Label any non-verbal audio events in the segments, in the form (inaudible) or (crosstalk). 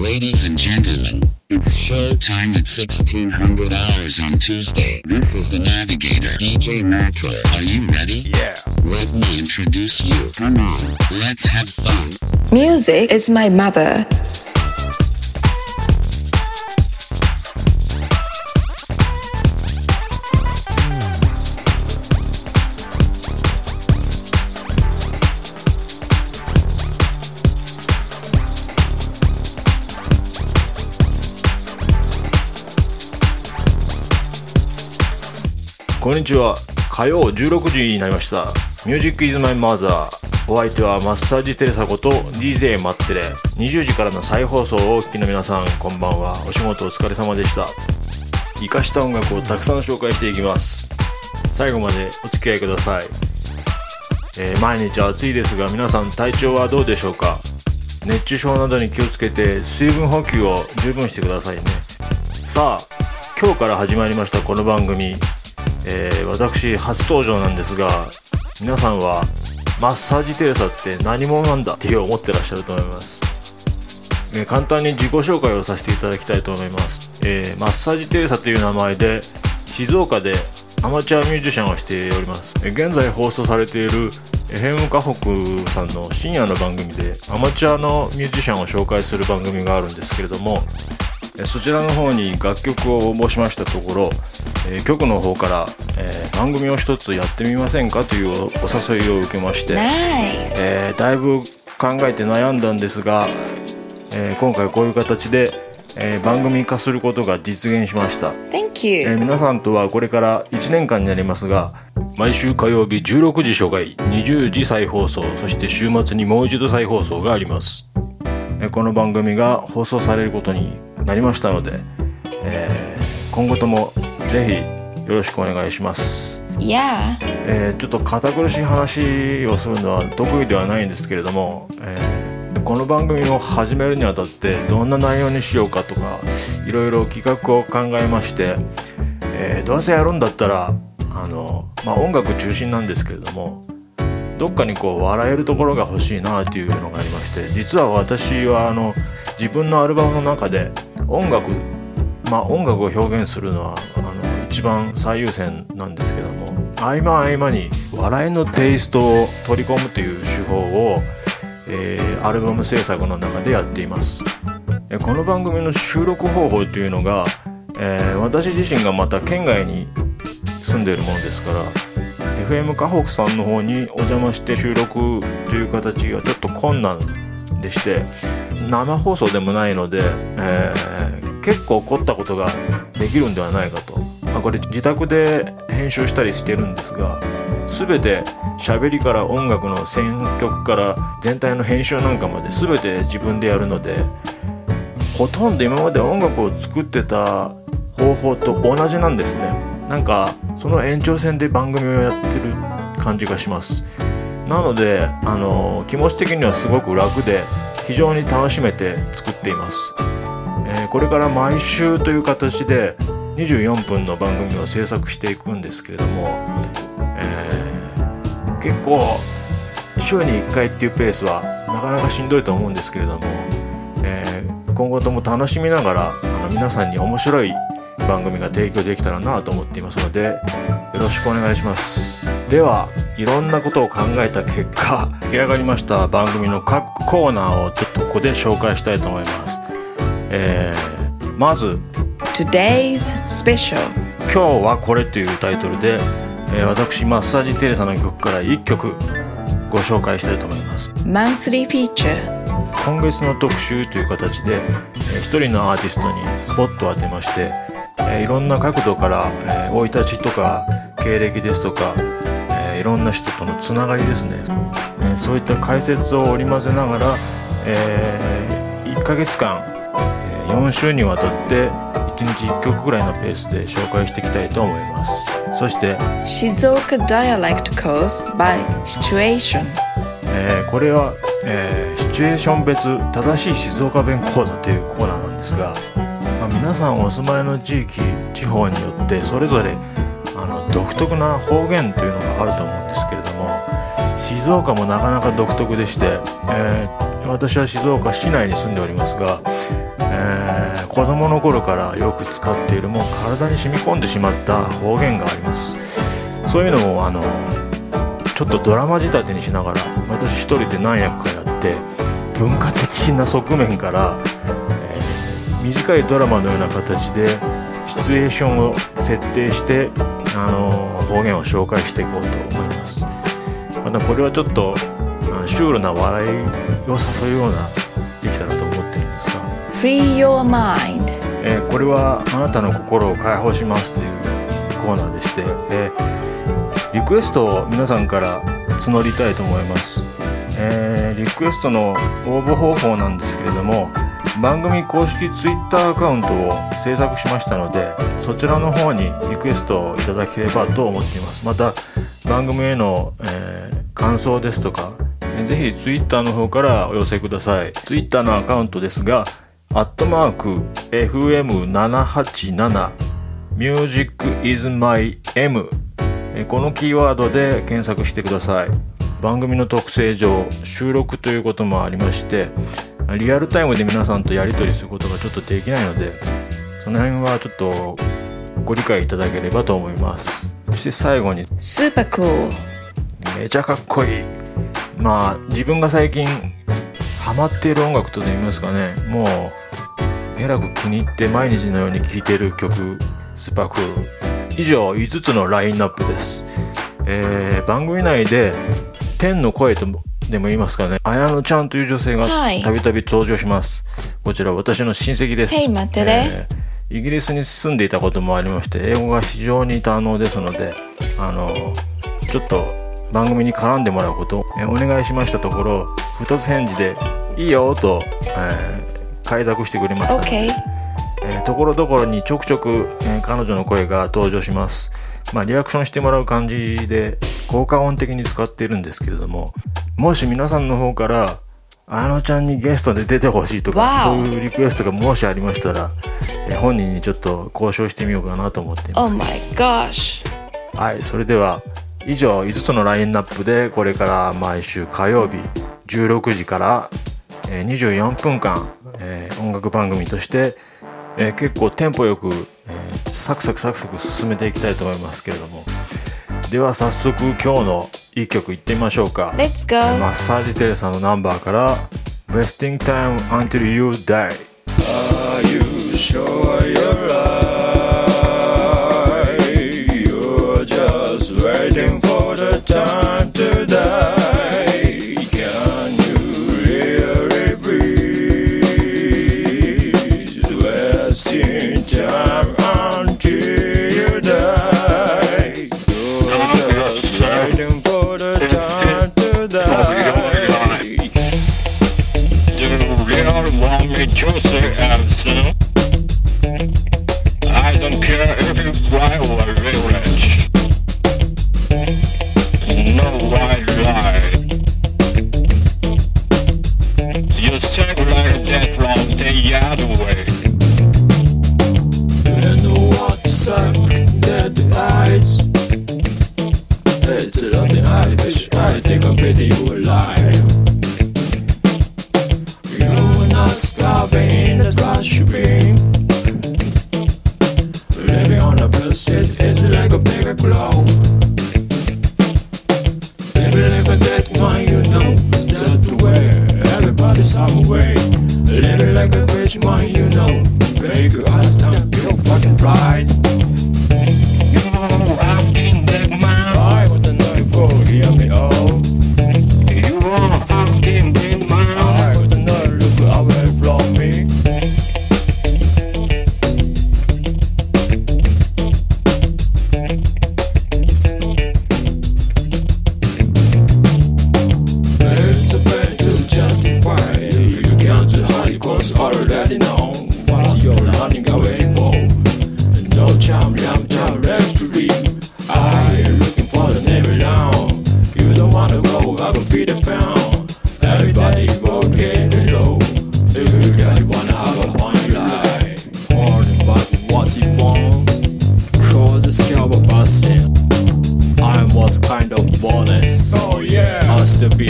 Ladies and gentlemen, it's show time at 1600 hours on Tuesday. This is the Navigator, DJ Metro. Are you ready? Yeah. Let me introduce you. Come on, let's have fun. Music is my mother. んにちは。火曜16時になりました。Music is my mother。お相手はマッサージテレサこと DJ マッテレ。20時からの再放送をお聞きの皆さん、こんばんは。お仕事お疲れ様でした。活かした音楽をたくさん紹介していきます。最後までお付き合いください。えー毎日暑いですが皆さん体調はどうでしょうか？熱中症などに気をつけて水分補給を十分してくださいねさあ今日から始まりましたこの番組、えー私初登場なんですが皆さんはマッサージテレサって何者なんだって思ってらっしゃると思います、えー簡単に自己紹介をさせていただきたいと思います、えーマッサージテレサという名前で静岡でアマチュアミュージシャンをしております。現在放送されている FM 河北さんの深夜の番組でアマチュアのミュージシャンを紹介する番組があるんですけれどもそちらの方に楽曲を応募しましたところ、えー局の方から、えー番組を一つやってみませんかというおお誘いを受けまして.えーだいぶ考えて悩んだんですが、えー今回こういう形で、えー番組化することが実現しました、え皆さんとはこれから1年間になりますが毎週火曜日16時初回20時再放送そして週末にもう一度再放送があります。えーこの番組が放送されることになりましたので、えー今後ともぜひよろしくお願いします、Yeah. えーちょっと堅苦しい話をするのは得意ではないんですけれども、えーこの番組を始めるにあたってどんな内容にしようかとかいろいろ企画を考えまして、えーどうせやるんだったらあの、まあ、音楽中心なんですけれどもどっかにこう笑えるところが欲しいなっていうのがありまして実は私はあの自分のアルバムの中で音楽まあ音楽を表現するのはあの一番最優先なんですけども合間合間に笑いのテイストを取り込むという手法を、えーアルバム制作の中でやっています。この番組の収録方法というのが、えー私自身がまた県外に住んでいるものですから FM 河北さんの方にお邪魔して収録という形がちょっと困難でして生放送でもないので、えー結構凝ったことができるんではないかと、まあ、これ自宅で編集したりしてるんですが全て喋りから音楽の選曲から全体の編集なんかまで全て自分でやるのでほとんど今まで音楽を作ってた方法と同じなんですね。なんかその延長線で番組をやってる感じがします。なのであの気持ち的にはすごく楽で非常に楽しめて作っています、えーこれから毎週という形で24分の番組を制作していくんですけれども、えー結構週に1回っていうペースはなかなかしんどいと思うんですけれども、えー今後とも楽しみながらあの皆さんに面白い番組が提供できたらなと思っていますのでよろしくお願いします。ではいろんなことを考えた結果出来上がりました番組の各コーナーをちょっとここで紹介したいと思います、えーまず Today's special.「今日はこれ」というタイトルで、えー私マッサージテレサの曲から1曲ご紹介したいと思います Monthly feature. 今月の特集という形で、えー一人のアーティストにスポットを当てまして、えーいろんな角度からえー生、い立ちとか経歴ですとか、えーいろんな人とのつながりですね、えーそういった解説を織り交ぜながら、え1ヶ月間、え4週にわたって1日1曲ぐらいのペースで紹介していきたいと思いますそして Shizuoka dialect course by situation. えーこれは、えーシチュエーション別正しい静岡弁講座というコーナーなんですが、まあ、皆さんお住まいの地域地方によってそれぞれ独特な方言というのがあると思うんですけれども静岡もなかなか独特でして、えー私は静岡市内に住んでおりますが、えー子供の頃からよく使っているもう体に染み込んでしまった方言があります。そういうのをあのちょっとドラマ仕立てにしながら私一人で何役かやって文化的な側面から、えー短いドラマのような形でシチュエーションを設定してあの方言を紹介していこうと思います。またこれはちょっとシュールな笑いを誘うようなできたらと思ってるんですが。Free your mind. えーこれはあなたの心を解放しますというコーナーでして、えーリクエストを皆さんから募りたいと思います、えーリクエストの応募方法なんですけれども番組公式 Twitter アカウントを制作しましたのでそちらの方にリクエストをいただければと思っています。また番組への、えー感想ですとかぜひ Twitter の方からお寄せください。Twitter のアカウントですがアットマーク FM787 Music is my M このキーワードで検索してください。番組の特性上収録ということもありましてリアルタイムで皆さんとやり取りすることがちょっとできないのでその辺はちょっとご理解いただければと思います。そして最後に Super cool. めちゃかっこいい。まあ自分が最近ハマっている音楽とで言いますかね。もうえらく気に入って毎日のように聴いている曲スーパークール以上5つのラインナップです、えー番組内で天の声とでも言いますかね。綾乃ちゃんという女性がはい。たびたび登場します、こちら私の親戚です、Hey, 待ってね。えーイギリスに住んでいたこともありまして英語が非常に堪能ですのであのちょっと番組に絡んでもらうことをえーお願いしましたところ二つ返事で「いいよ」と、えー快諾してくれましたので Okay. えーところどころにちょくちょく、えー彼女の声が登場します。まあ、リアクションしてもらう感じで効果音的に使っているんですけれども、もし皆さんの方から、あのちゃんにゲストで出てほしいとか、そういうリクエストがもしありましたら、えー本人にちょっと交渉してみようかなと思っていま Oh す。my gosh. はい、それでは、以上5つのラインナップで、これから毎週火曜日16時から、えー24分間、えー音楽番組として、えー結構テンポよく、えーサクサクサクサク進めていきたいと思いますけれども。では早速今日の一曲いってみましょうか。Let's go. マッサージテレサのナンバーから、Wasting Time Until You Die。officer, um, soon. which one you know. Break your down, your fucking pride. You have been that man. I wouldn't let go, hear me all.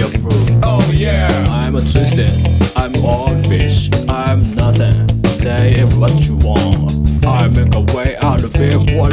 I'll a fool Oh yeah. I'm a twisted I'm all fish I'm nothing. Say it what you want. I make a way out of it one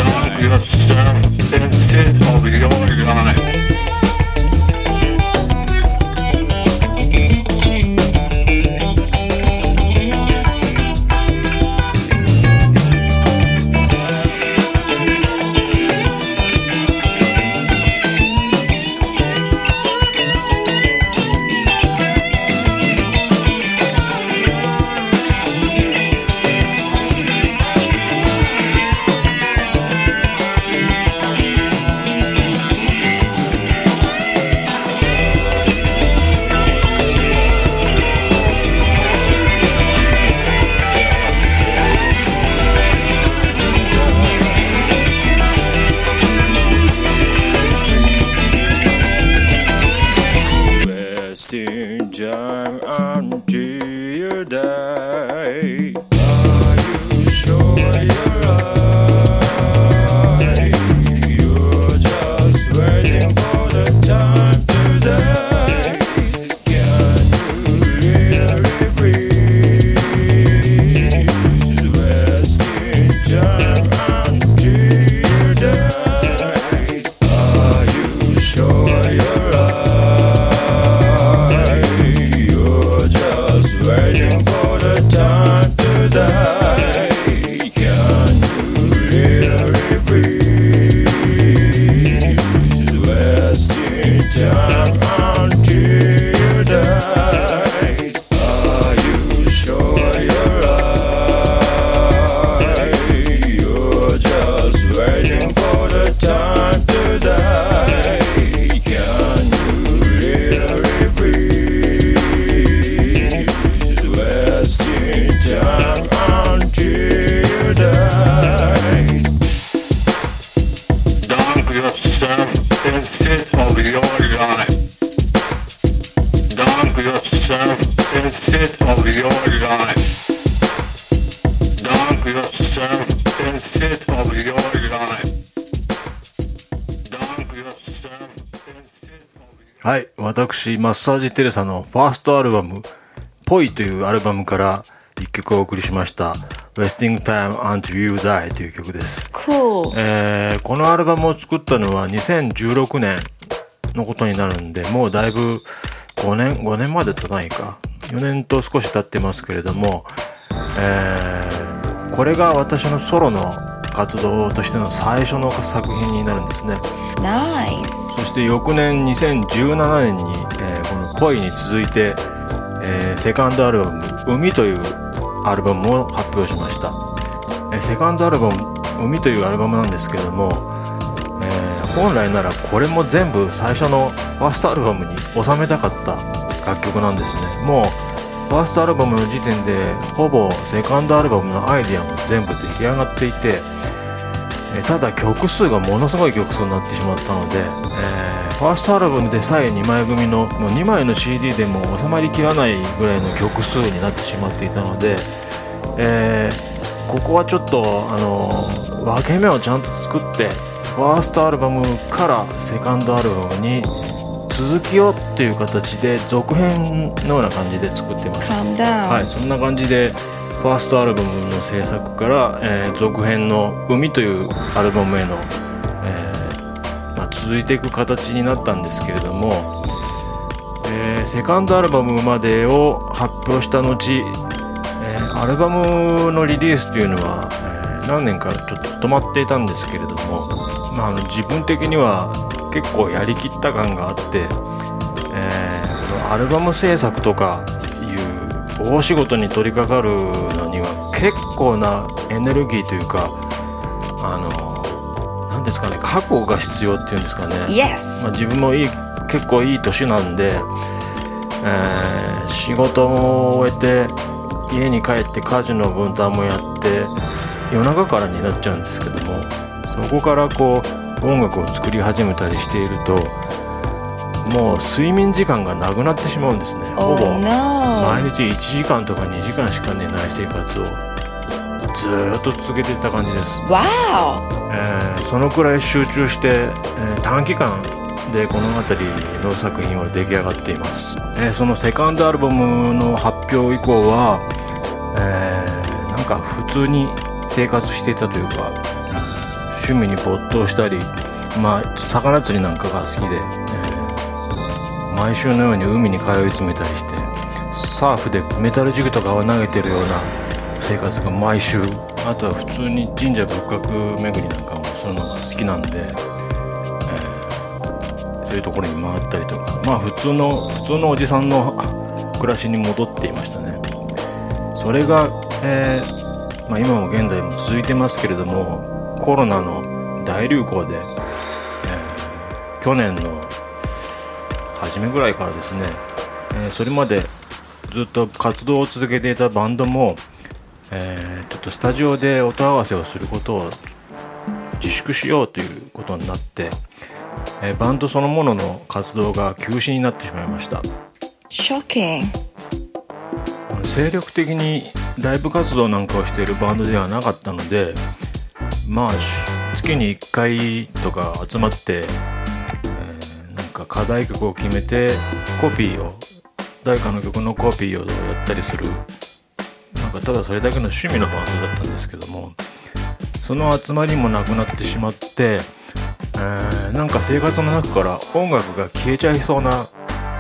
私、マッサージテレサのファーストアルバム、ポイというアルバムから一曲をお送りしました。Wasting Time Until You Die という曲です。Cool. えーこのアルバムを作ったのは2016年のことになるんで、もうだいぶ5年、5年まで経たないか。4年と少し経ってますけれども、えーこれが私のソロの活動としての最初の作品になるんですね。そして翌年2017年に、えーこの「恋」に続いて、えーセカンドアルバム「海」というアルバムを発表しました、えーセカンドアルバム「海」というアルバムなんですけれども、えー本来ならこれも全部最初のファーストアルバムに収めたかった楽曲なんですね。もうファーストアルバムの時点でほぼセカンドアルバムのアイディアも全部出来上がっていてえーただ曲数がものすごい曲数になってしまったので、えーファーストアルバムでさえ2枚組のもう2枚の CD でも収まりきらないぐらいの曲数になってしまっていたので、えーここはちょっと、あのー分け目をちゃんと作ってファーストアルバムからセカンドアルバムに続きをっていう形で続編のような感じで作ってます.はい、そんな感じでファーストアルバムの制作から、えー続編の「海」というアルバムへの、えーまあ、続いていく形になったんですけれども、えーセカンドアルバムまでを発表した後、えアルバムのリリースというのは、え何年かちょっと止まっていたんですけれども、まあ、の自分的には結構やりきった感があって、えーアルバム制作とか大仕事に取り掛かるのには結構なエネルギーというかあの何ですかね覚悟が必要っていうんですかね、まあ、Yes. 自分もいい結構いい年なんで、えー仕事も終えて家に帰って家事の分担もやって夜中からになっちゃうんですけどもそこからこう音楽を作り始めたりしているともう睡眠時間がなくなってしまうんですね。ほ Oh ぼ.毎日1時間とか2時間しか寝ない生活をずーっと続けていた感じです。Wow. えーそのくらい集中して、えー短期間でこの辺りの作品は出来上がっています、えーそのセカンドアルバムの発表以降は、えーなんか普通に生活していたというか、うん。趣味に没頭したりまあ魚釣りなんかが好きで、えー毎週のように海に通い詰めたりしてサーフでメタルジグとかを投げてるような生活が毎週。あとは普通に神社仏閣巡りなんかもするのが好きなんで、えーそういうところに回ったりとか。まあ普通の普通のおじさんの (laughs) 暮らしに戻っていましたね。それが、えーまあ、今も現在も続いてますけれどもコロナの大流行で、えー去年の初めぐらいからですね、えーそれまでずっと活動を続けていたバンドも、えーちょっとスタジオで音合わせをすることを自粛しようということになって、えーバンドそのものの活動が休止になってしまいました.精力的にライブ活動なんかをしているバンドではなかったのでまあし月に1回とか集まって、課題曲を決めてコピーを誰かの曲のコピーをやったりする。なんかただそれだけの趣味のバンドだったんですけどもその集まりもなくなってしまって、えーなんか生活の中から音楽が消えちゃいそうな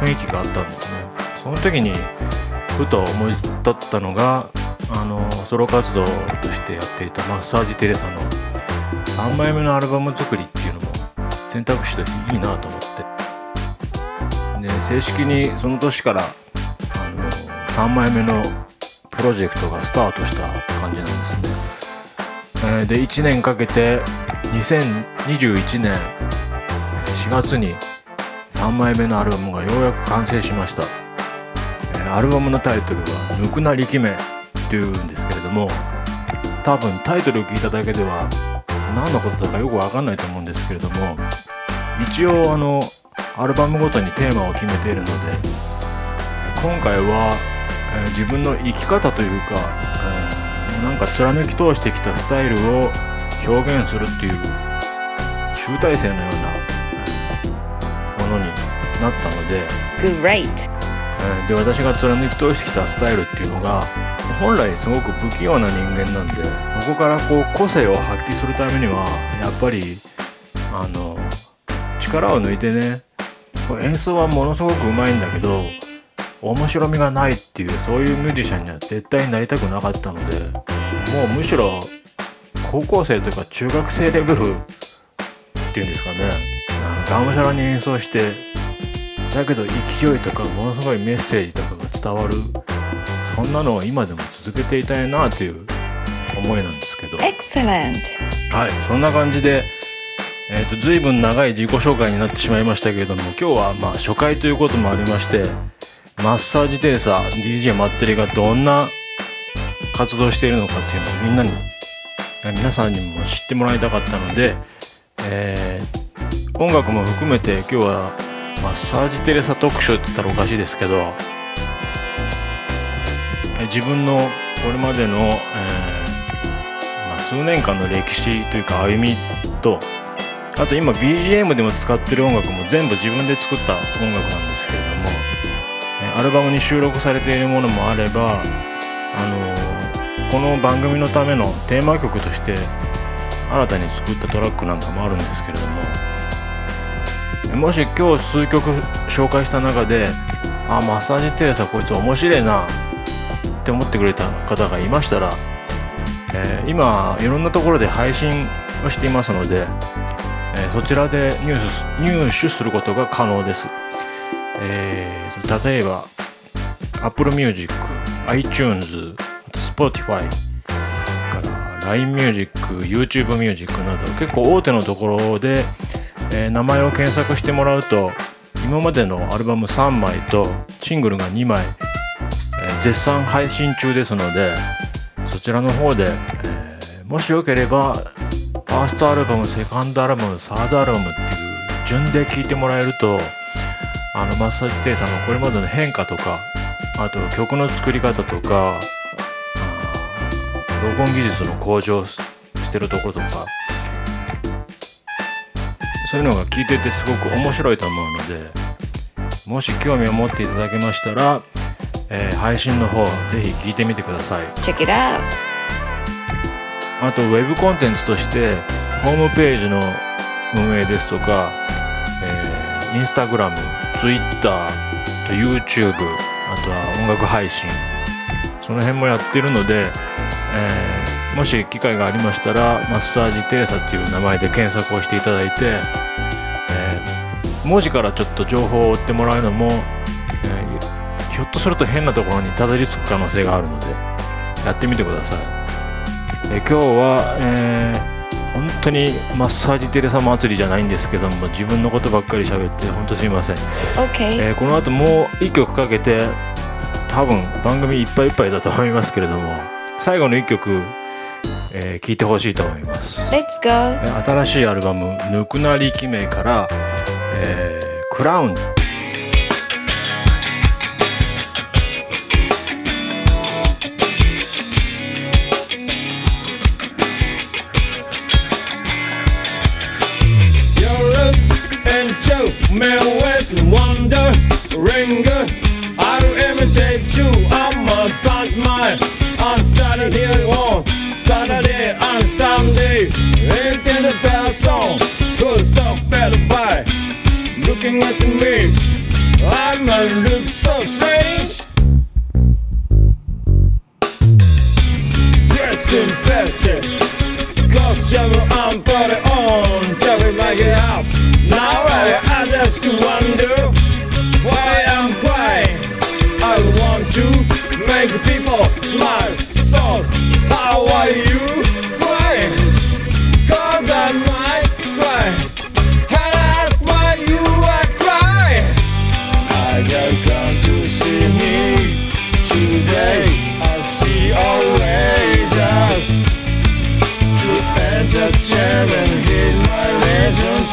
雰囲気があったんですね。その時にふと思い立ったのがあのソロ活動としてやっていたマッサージテレサの3枚目のアルバム作りっていうのも選択肢としていいなと思って。で正式にその年からあの3枚目のプロジェクトがスタートした感じなんですね、えで1年かけて2021年4月に3枚目のアルバムがようやく完成しました。えアルバムのタイトルは「ぬくな力め」というんですけれども多分タイトルを聞いただけでは何のことだかよくわかんないと思うんですけれども一応あのアルバムごとにテーマを決めているので今回は、えー自分の生き方というか、えーなんか貫き通してきたスタイルを表現するっていう集大成のようなえーものになったので Great. えーで私が貫き通してきたスタイルっていうのが本来すごく不器用な人間なんでここからこう個性を発揮するためにはやっぱりあの力を抜いてね演奏はものすごくうまいんだけど面白みがないっていうそういうミュージシャンには絶対になりたくなかったのでもうむしろ高校生というか中学生レベルっていうんですかねがむしゃらに演奏してだけど勢いとかものすごいメッセージとかが伝わるそんなのを今でも続けていたいなという思いなんですけど Excellent. はいそんな感じで、えー、と随分長い自己紹介になってしまいましたけれども今日はまあ初回ということもありましてマッサージテレサ DJ マッテリがどんな活動しているのかっていうのをみんなに皆さんにも知ってもらいたかったので、えー音楽も含めて今日はマッサージテレサ特集って言ったらおかしいですけど、えー自分のこれまでの、えーまあ、数年間の歴史というか歩みとあと今 BGM でも使ってる音楽も全部自分で作った音楽なんですけれども、えアルバムに収録されているものもあれば、あのーこの番組のためのテーマ曲として新たに作ったトラックなんかもあるんですけれどももし今日数曲紹介した中であマッサージテレサこいつ面白いなって思ってくれた方がいましたら、えー今いろんなところで配信をしていますので、そちらで入手入手することが可能です、えー例えば Apple Music、iTunes、Spotify から LINE Music、YouTube Music など結構大手のところで、えー名前を検索してもらうと今までのアルバム3枚とシングルが2枚、えー絶賛配信中ですのでそちらの方で、えーもしよければファーストアルバムセカンドアルバムサードアルバムっていう順で聴いてもらえるとあのマッサージテイさんのこれまでの変化とかあと曲の作り方とか録音技術の向上してるところとかそういうのが聞いててすごく面白いと思うのでもし興味を持っていただけましたら、えー配信の方ぜひ聞いてみてください。あとウェブコンテンツとしてホームページの運営ですとか、えー、インスタグラム、ツイッター、と YouTube、あとは音楽配信、その辺もやってるので、えーもし機会がありましたらマッサージテレサっていう名前で検索をしていただいて、えー文字からちょっと情報を追ってもらうのも、えひょっとすると変なところにたどり着く可能性があるのでやってみてください、えー今日は、えー本当にマッサージテレサ祭りじゃないんですけども自分のことばっかり喋って本当すみません.えーこの後もう1曲かけて多分番組いっぱいいっぱいだと思いますけれども最後の1曲、えー聴いてほしいと思います、新しいアルバム「ぬくなりきめ」から、えークラウン」looking at me. I'm a look so strange. Dressed in passion. Costume I'm put on, me like it out. Now I just wonder why I'm crying. I want to make people smile. So how are you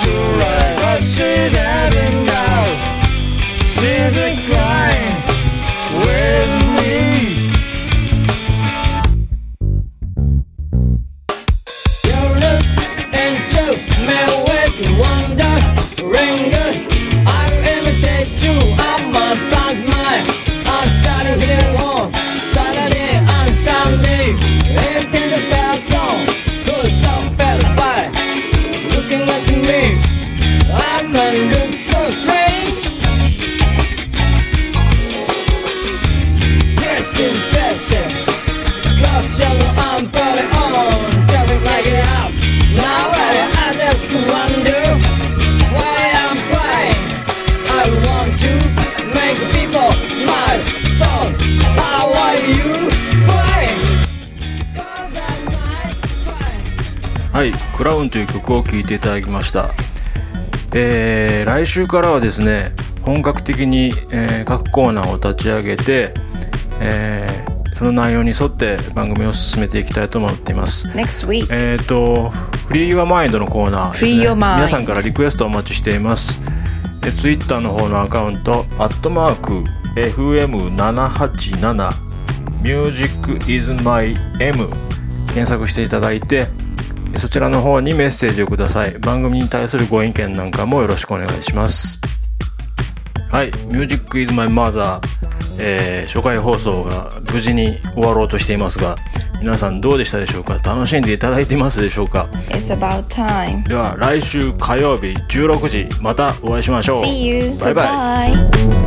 to write. But she 曲を聴いていただきました、えー来週からはですね本格的に、えー各コーナーを立ち上げて、えーその内容に沿って番組を進めていきたいと思っています。Next week. えっ、とフリー Your Mind のコーナーです、ね、皆さんからリクエストをお待ちしています。えツイッターの方のアカウント「アットマーク #FM787 Music is my M」検索していただいてそちらの方にメッセージをください。番組に対するご意見なんかもよろしくお願いします。はい「Music is my mother」えー初回放送が無事に終わろうとしていますが皆さんどうでしたでしょうか？楽しんでいただいていますでしょうか？It's about time. では来週火曜日16時またお会いしましょう。See you. バイバイ.